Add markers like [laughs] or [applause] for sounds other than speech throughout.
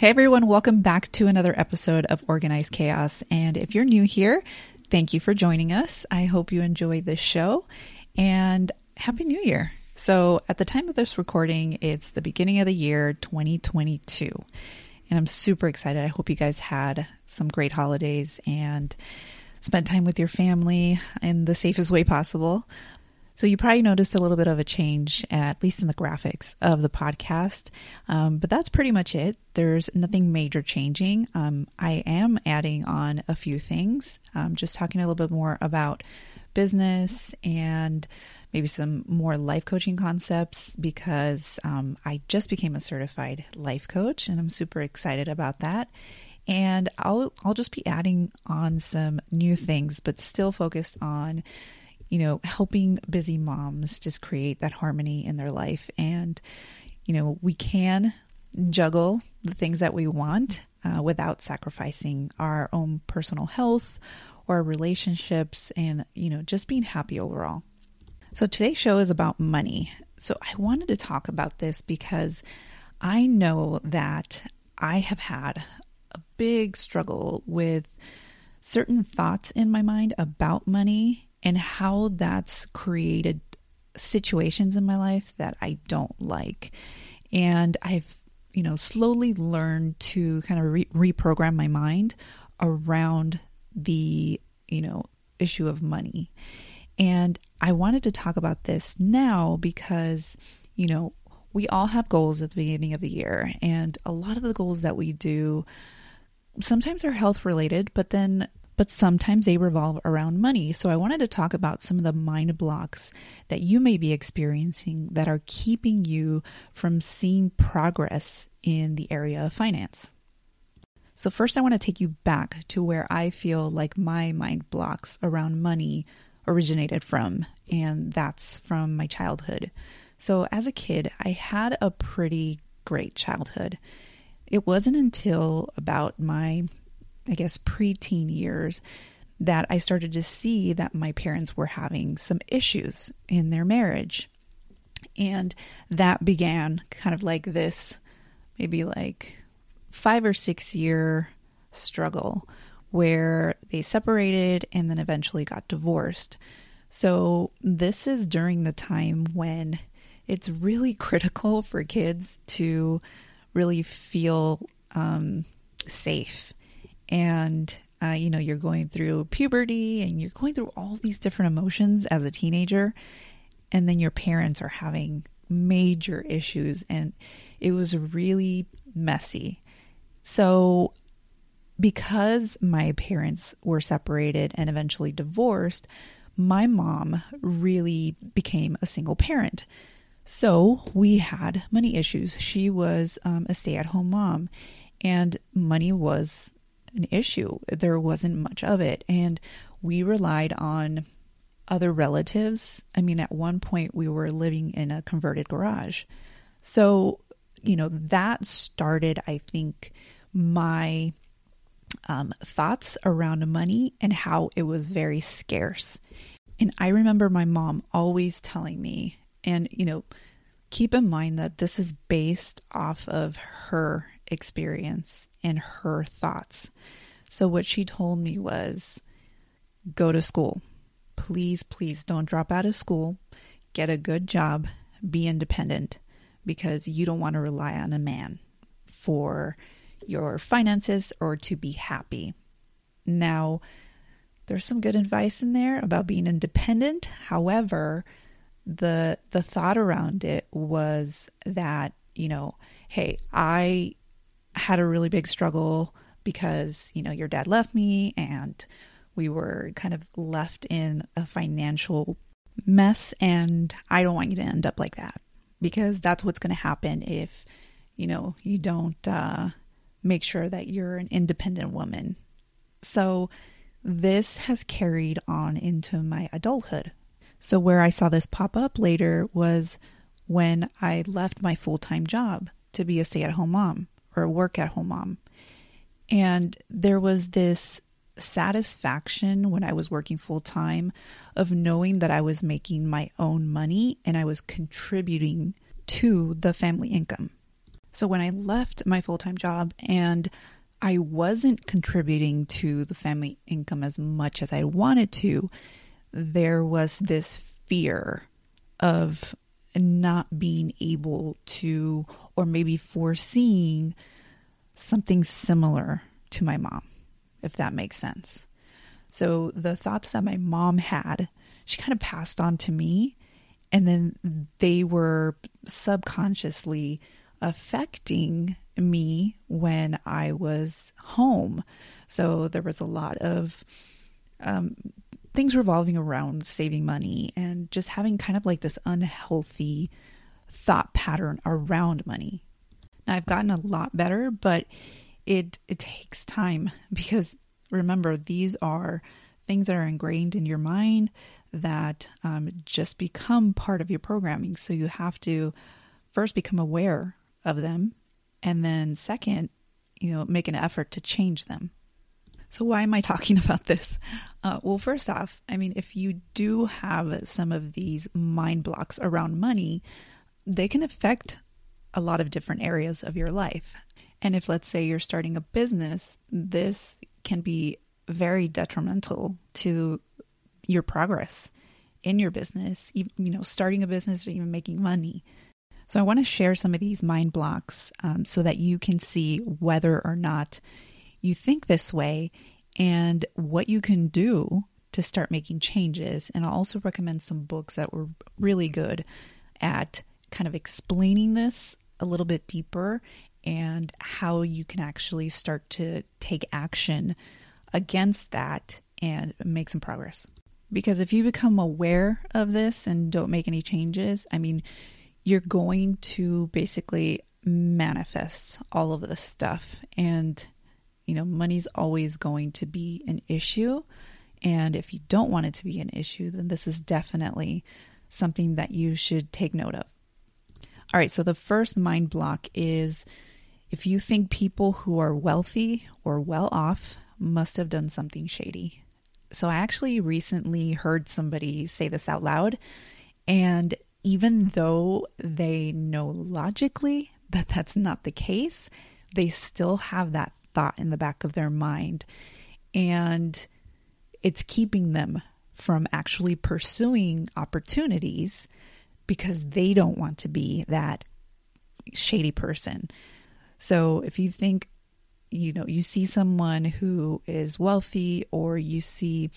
Hey everyone, welcome back to another episode of Organized Chaos. And if you're new here, thank you for joining us. I hope you enjoy this show and Happy New Year. So, at the time of this recording, it's the beginning of the year 2022. And I'm super excited. I hope you guys had some great holidays and spent time with your family in the safest way possible. So you probably noticed a little bit of a change, at least in the graphics of the podcast. Um, but that's pretty much it. There's nothing major changing. Um, I am adding on a few things, um, just talking a little bit more about business and maybe some more life coaching concepts because um, I just became a certified life coach and I'm super excited about that. And I'll I'll just be adding on some new things, but still focused on you know, helping busy moms just create that harmony in their life. And, you know, we can juggle the things that we want uh, without sacrificing our own personal health or relationships and, you know, just being happy overall. So today's show is about money. So I wanted to talk about this because I know that I have had a big struggle with certain thoughts in my mind about money and how that's created situations in my life that I don't like. And I've, you know, slowly learned to kind of re- reprogram my mind around the, you know, issue of money. And I wanted to talk about this now because, you know, we all have goals at the beginning of the year, and a lot of the goals that we do sometimes are health related, but then but sometimes they revolve around money. So I wanted to talk about some of the mind blocks that you may be experiencing that are keeping you from seeing progress in the area of finance. So, first, I want to take you back to where I feel like my mind blocks around money originated from, and that's from my childhood. So, as a kid, I had a pretty great childhood. It wasn't until about my I guess, preteen years that I started to see that my parents were having some issues in their marriage. And that began kind of like this, maybe like five or six year struggle where they separated and then eventually got divorced. So, this is during the time when it's really [laughs] critical for kids to really feel um, safe and uh, you know you're going through puberty and you're going through all these different emotions as a teenager and then your parents are having major issues and it was really messy. So because my parents were separated and eventually divorced my mom really became a single parent. So we had money issues. She was um, a stay-at-home mom and money was an issue. There wasn't much of it. And we relied on other relatives. I mean, at one point, we were living in a converted garage. So, you know, that started, I think, my um, thoughts around money and how it was very scarce. And I remember my mom always telling me, and, you know, keep in mind that this is based off of her experience and her thoughts. So, what she told me was go to school. Please, please don't drop out of school. Get a good job. Be independent because you don't want to rely on a man for your finances or to be happy. Now, there's some good advice in there about being independent. However, the the thought around it was that, you know, hey, I had a really big struggle because, you know, your dad left me and we were kind of left in a financial mess. And I don't want you to end up like that because that's what's going to happen if, you know, you don't uh, make sure that you're an independent woman. So this has carried on into my adulthood. So, where I saw this pop up later was when I left my full time job to be a stay at home mom or a work at home mom. And there was this satisfaction when I was working full time of knowing that I was making my own money and I was contributing to the family income. So when I left my full time job and I wasn't contributing to the family income as much as I wanted to, there was this fear of not being able to, or maybe foreseeing something similar to my mom, if that makes sense. So the thoughts that my mom had, she kind of passed on to me, and then they were subconsciously affecting me when I was home. So there was a lot of um, things revolving around saving money and just having kind of like this unhealthy thought pattern around money. Now I've gotten a lot better, but it it takes time [laughs] because remember these are things that are ingrained in your mind that um, just become part of your programming. So you have to first become aware of them, and then second, you know, make an effort to change them. So, why am I talking [laughs] about this? Uh, well, first off, I mean, if you do have some of these mind blocks around money, they can affect a lot of different areas of your life. And if, let's say, you're starting a business, this can be very detrimental to your progress in your business, you know, starting a business or even making money. So I want to share some of these mind blocks um, so that you can see whether or not you think this way and what you can do to start making changes. And I'll also recommend some books that were really good at kind of explaining this a little bit deeper and how you can actually start to take action against that and make some progress. Because if you become aware of this and don't make any changes, I mean, you're going to basically manifest all of this stuff. And, you know, money's always going to be an issue. And if you don't want it to be an issue, then this is definitely something that you should take note of. All right, so the first mind block is if you think people who are wealthy or well off must have done something shady. So I actually recently heard somebody say this out loud, and even though they know logically that that's not the case, they still have that thought in the back of their mind. And it's keeping them from actually pursuing opportunities because they don't want to be that shady person. So if you think, you know, you see someone who is wealthy or you see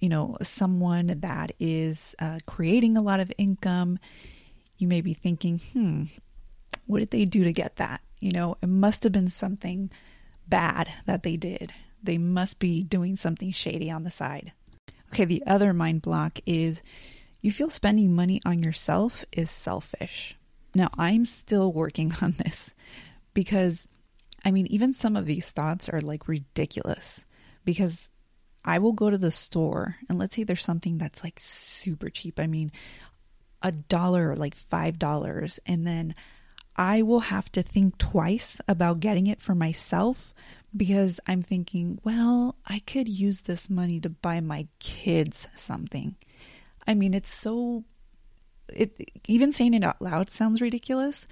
you know, someone that is uh, creating a lot of income, you may be thinking, hmm, what did they do to get that? You know, it must have been something bad that they did. They must be doing something shady on the side. Okay, the other mind block is you feel spending money on yourself is selfish. Now, I'm still working [laughs] on this because, I mean, even some of these thoughts are like ridiculous because I will go to the store and let's say there's something that's like super cheap. I mean, a dollar, like five dollars, and then I will have to think twice about getting it for myself because I'm thinking, well, I could use this money to buy my kids something. I mean, it's so it even saying it out loud sounds ridiculous,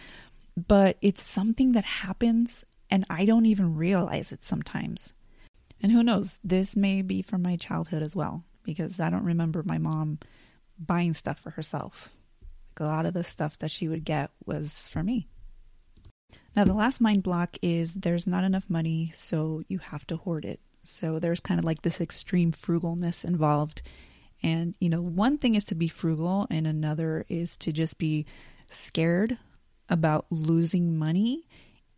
but it's something that happens and I don't even realize it sometimes. And who knows, this may be from my childhood as well, because I don't remember my mom buying stuff for herself. A lot of the stuff that she would get was for me. Now, the last mind block is there's not enough money, so you have to hoard it. So there's kind of like this extreme frugalness involved. And, you know, one thing is to be frugal, and another is to just be scared about losing money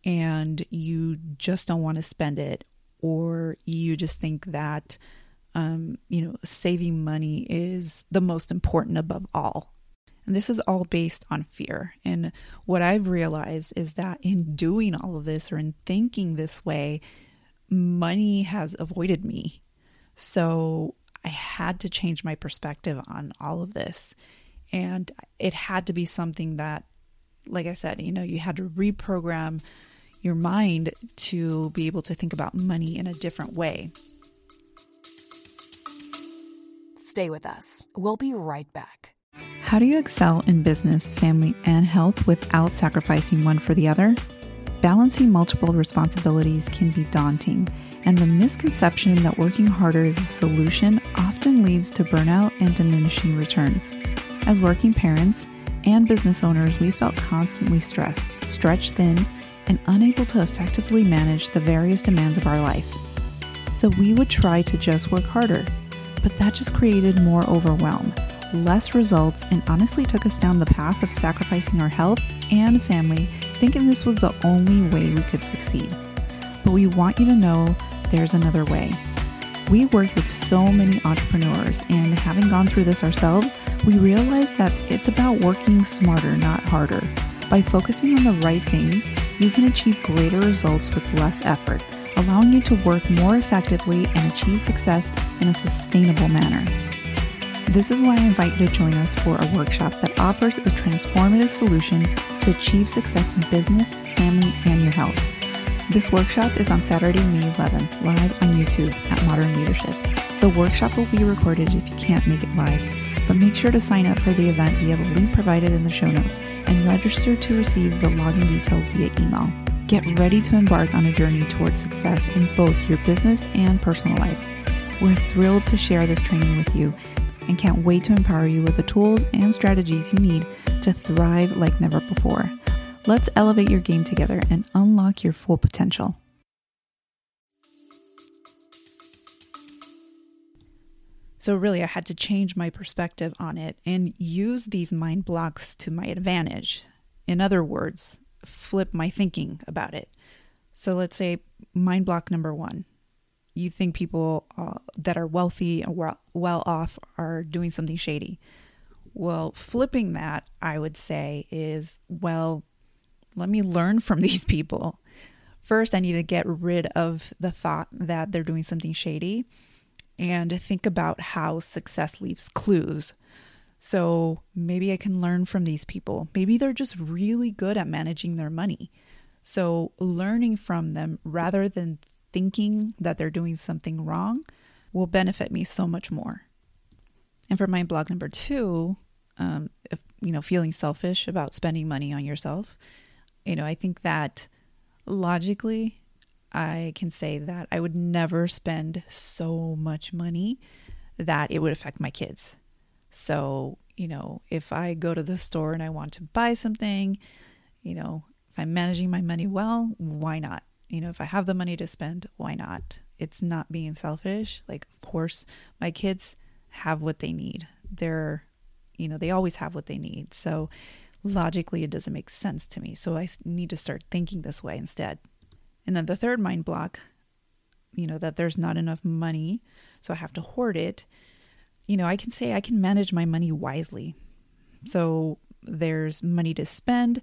and you just don't want to spend it or you just think that um, you know saving money is the most important above all And this is all based on fear. And what I've realized is that in doing all of this or in thinking this way, money has avoided me. So I had to change my perspective on all of this. And it had to be something that, like I said, you know, you had to reprogram your mind to be able to think about money in a different way. Stay with us. We'll be right back. How do you excel in business, family, and health without sacrificing one for the other? Balancing multiple responsibilities can be daunting, and the misconception that working harder is a solution often leads to burnout and diminishing returns. As working parents and business owners, we felt constantly stressed, stretched thin, and unable to effectively manage the various demands of our life. So we would try to just work harder, but that just created more overwhelm, less results, and honestly took us down the path of sacrificing our health and family, thinking this was the only way we could succeed. But we want you to know there's another way. We worked with so many entrepreneurs, and having gone through this ourselves, we realized that it's about working smarter, not harder. By focusing on the right things, you can achieve greater results with less effort, allowing you to work more effectively and achieve success in a sustainable manner. This is why I invite you to join us for a workshop that offers a transformative solution to achieve success in business, family, and your health. This workshop is on Saturday, May 11th, live on YouTube at Modern Leadership. The workshop will be recorded if you can't make it live but make sure to sign up for the event via the link provided in the show notes and register to receive the login details via email. Get ready to embark on a journey towards success in both your business and personal life. We're thrilled to share this training with you and can't wait to empower you with the tools and strategies you need to thrive like never before. Let's elevate your game together and unlock your full potential. So, really, I had to change my perspective on it and use these mind blocks to my advantage. In other words, flip my thinking about it. So, let's say mind block number one you think people uh, that are wealthy and well off are doing something shady. Well, flipping that, I would say, is well, let me learn from [laughs] these people. First, I need to get rid of the thought that they're doing something shady and think about how success leaves clues. So maybe I can learn from these people. Maybe they're just really good at managing their money. So learning from them rather than thinking that they're doing something wrong will benefit me so much more. And for mind block number two, um, if, you know, feeling selfish about spending money on yourself, you know, I think that logically I can say that I would never spend so much money that it would affect my kids. So, you know, if I go to the store and I want to buy something, you know, if I'm managing my money well, why not? You know, if I have the money to spend, why not? It's not being selfish. Like, of course, my kids have what they need. They're, you know, they always have what they need. So, logically, it doesn't make sense to me. So, I need to start thinking this way instead. And then the third mind block, you know, that there's not enough money, so I have to hoard it. You know, I can say I can manage my money wisely. So there's money to spend,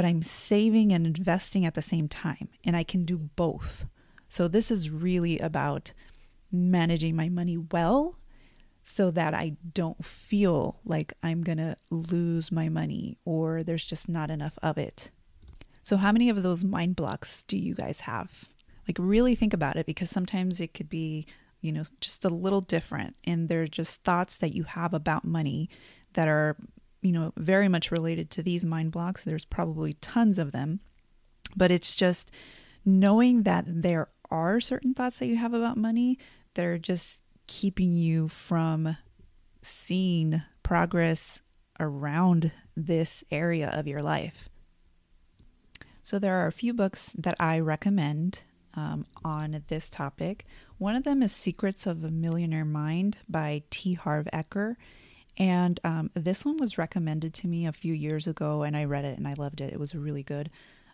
but I'm saving and investing at the same time, and I can do both. So this is really about managing my money well so that I don't feel like I'm going to lose my money or there's just not enough of it. So, how many of those mind blocks do you guys have? Like, really think about it because sometimes it could be, you know, just a little different. And they're just thoughts that you have about money that are, you know, very much related to these mind blocks. There's probably tons of them. But it's just knowing that there are certain thoughts that you have about money that are just keeping you from seeing progress around this area of your life. So, there are a few books that I recommend um, on this topic. One of them is Secrets of a Millionaire Mind by T. Harv Eker. And um, this one was recommended to me a few years ago, and I read it and I loved it. It was really good.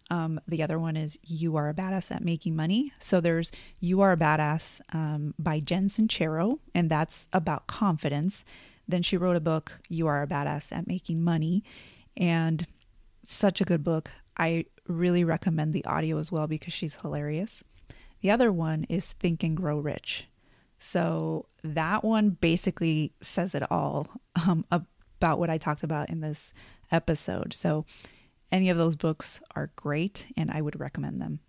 Um, the other one is You Are a Badass at Making Money. So there's You Are a Badass um, by Jen Sincero, and that's about confidence. Then she wrote a book, You Are a Badass at Making Money, and such a good book. I really recommend the audio as well because she's hilarious. The other one is Think and Grow Rich. So that one basically says it all um, about what I talked about in this episode. So any of those books are great and I would recommend them.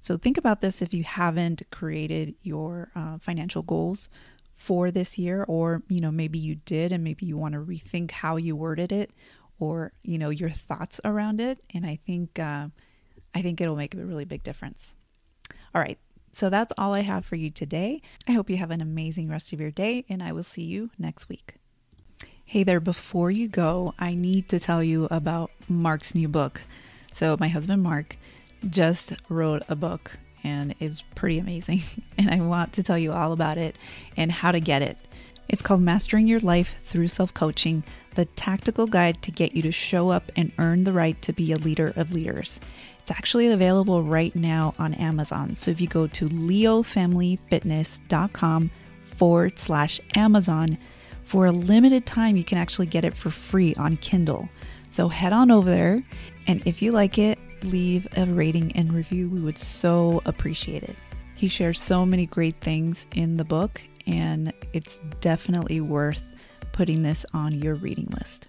So think about this if you haven't created your uh, financial goals for this year or you know maybe you did and maybe you want to rethink how you worded it or you know your thoughts around it and i think uh, i think it'll make a really big difference all right so that's all i have for you today i hope you have an amazing rest of your day and i will see you next week hey there before you go i need to tell you about mark's new book so my husband mark just wrote a book and it's pretty amazing. [laughs] And I want to tell you all about it and how to get it. It's called Mastering Your Life Through Self Coaching, the tactical guide to get you to show up and earn the right to be a leader of leaders. It's actually available right now on Amazon. So if you go to leofamilyfitness.com forward slash Amazon, for a limited time, you can actually get it for free on Kindle. So head on over there, and if you like it, leave a rating and review. We would so appreciate it. He shares so many great things in the book, and it's definitely worth putting this on your reading list.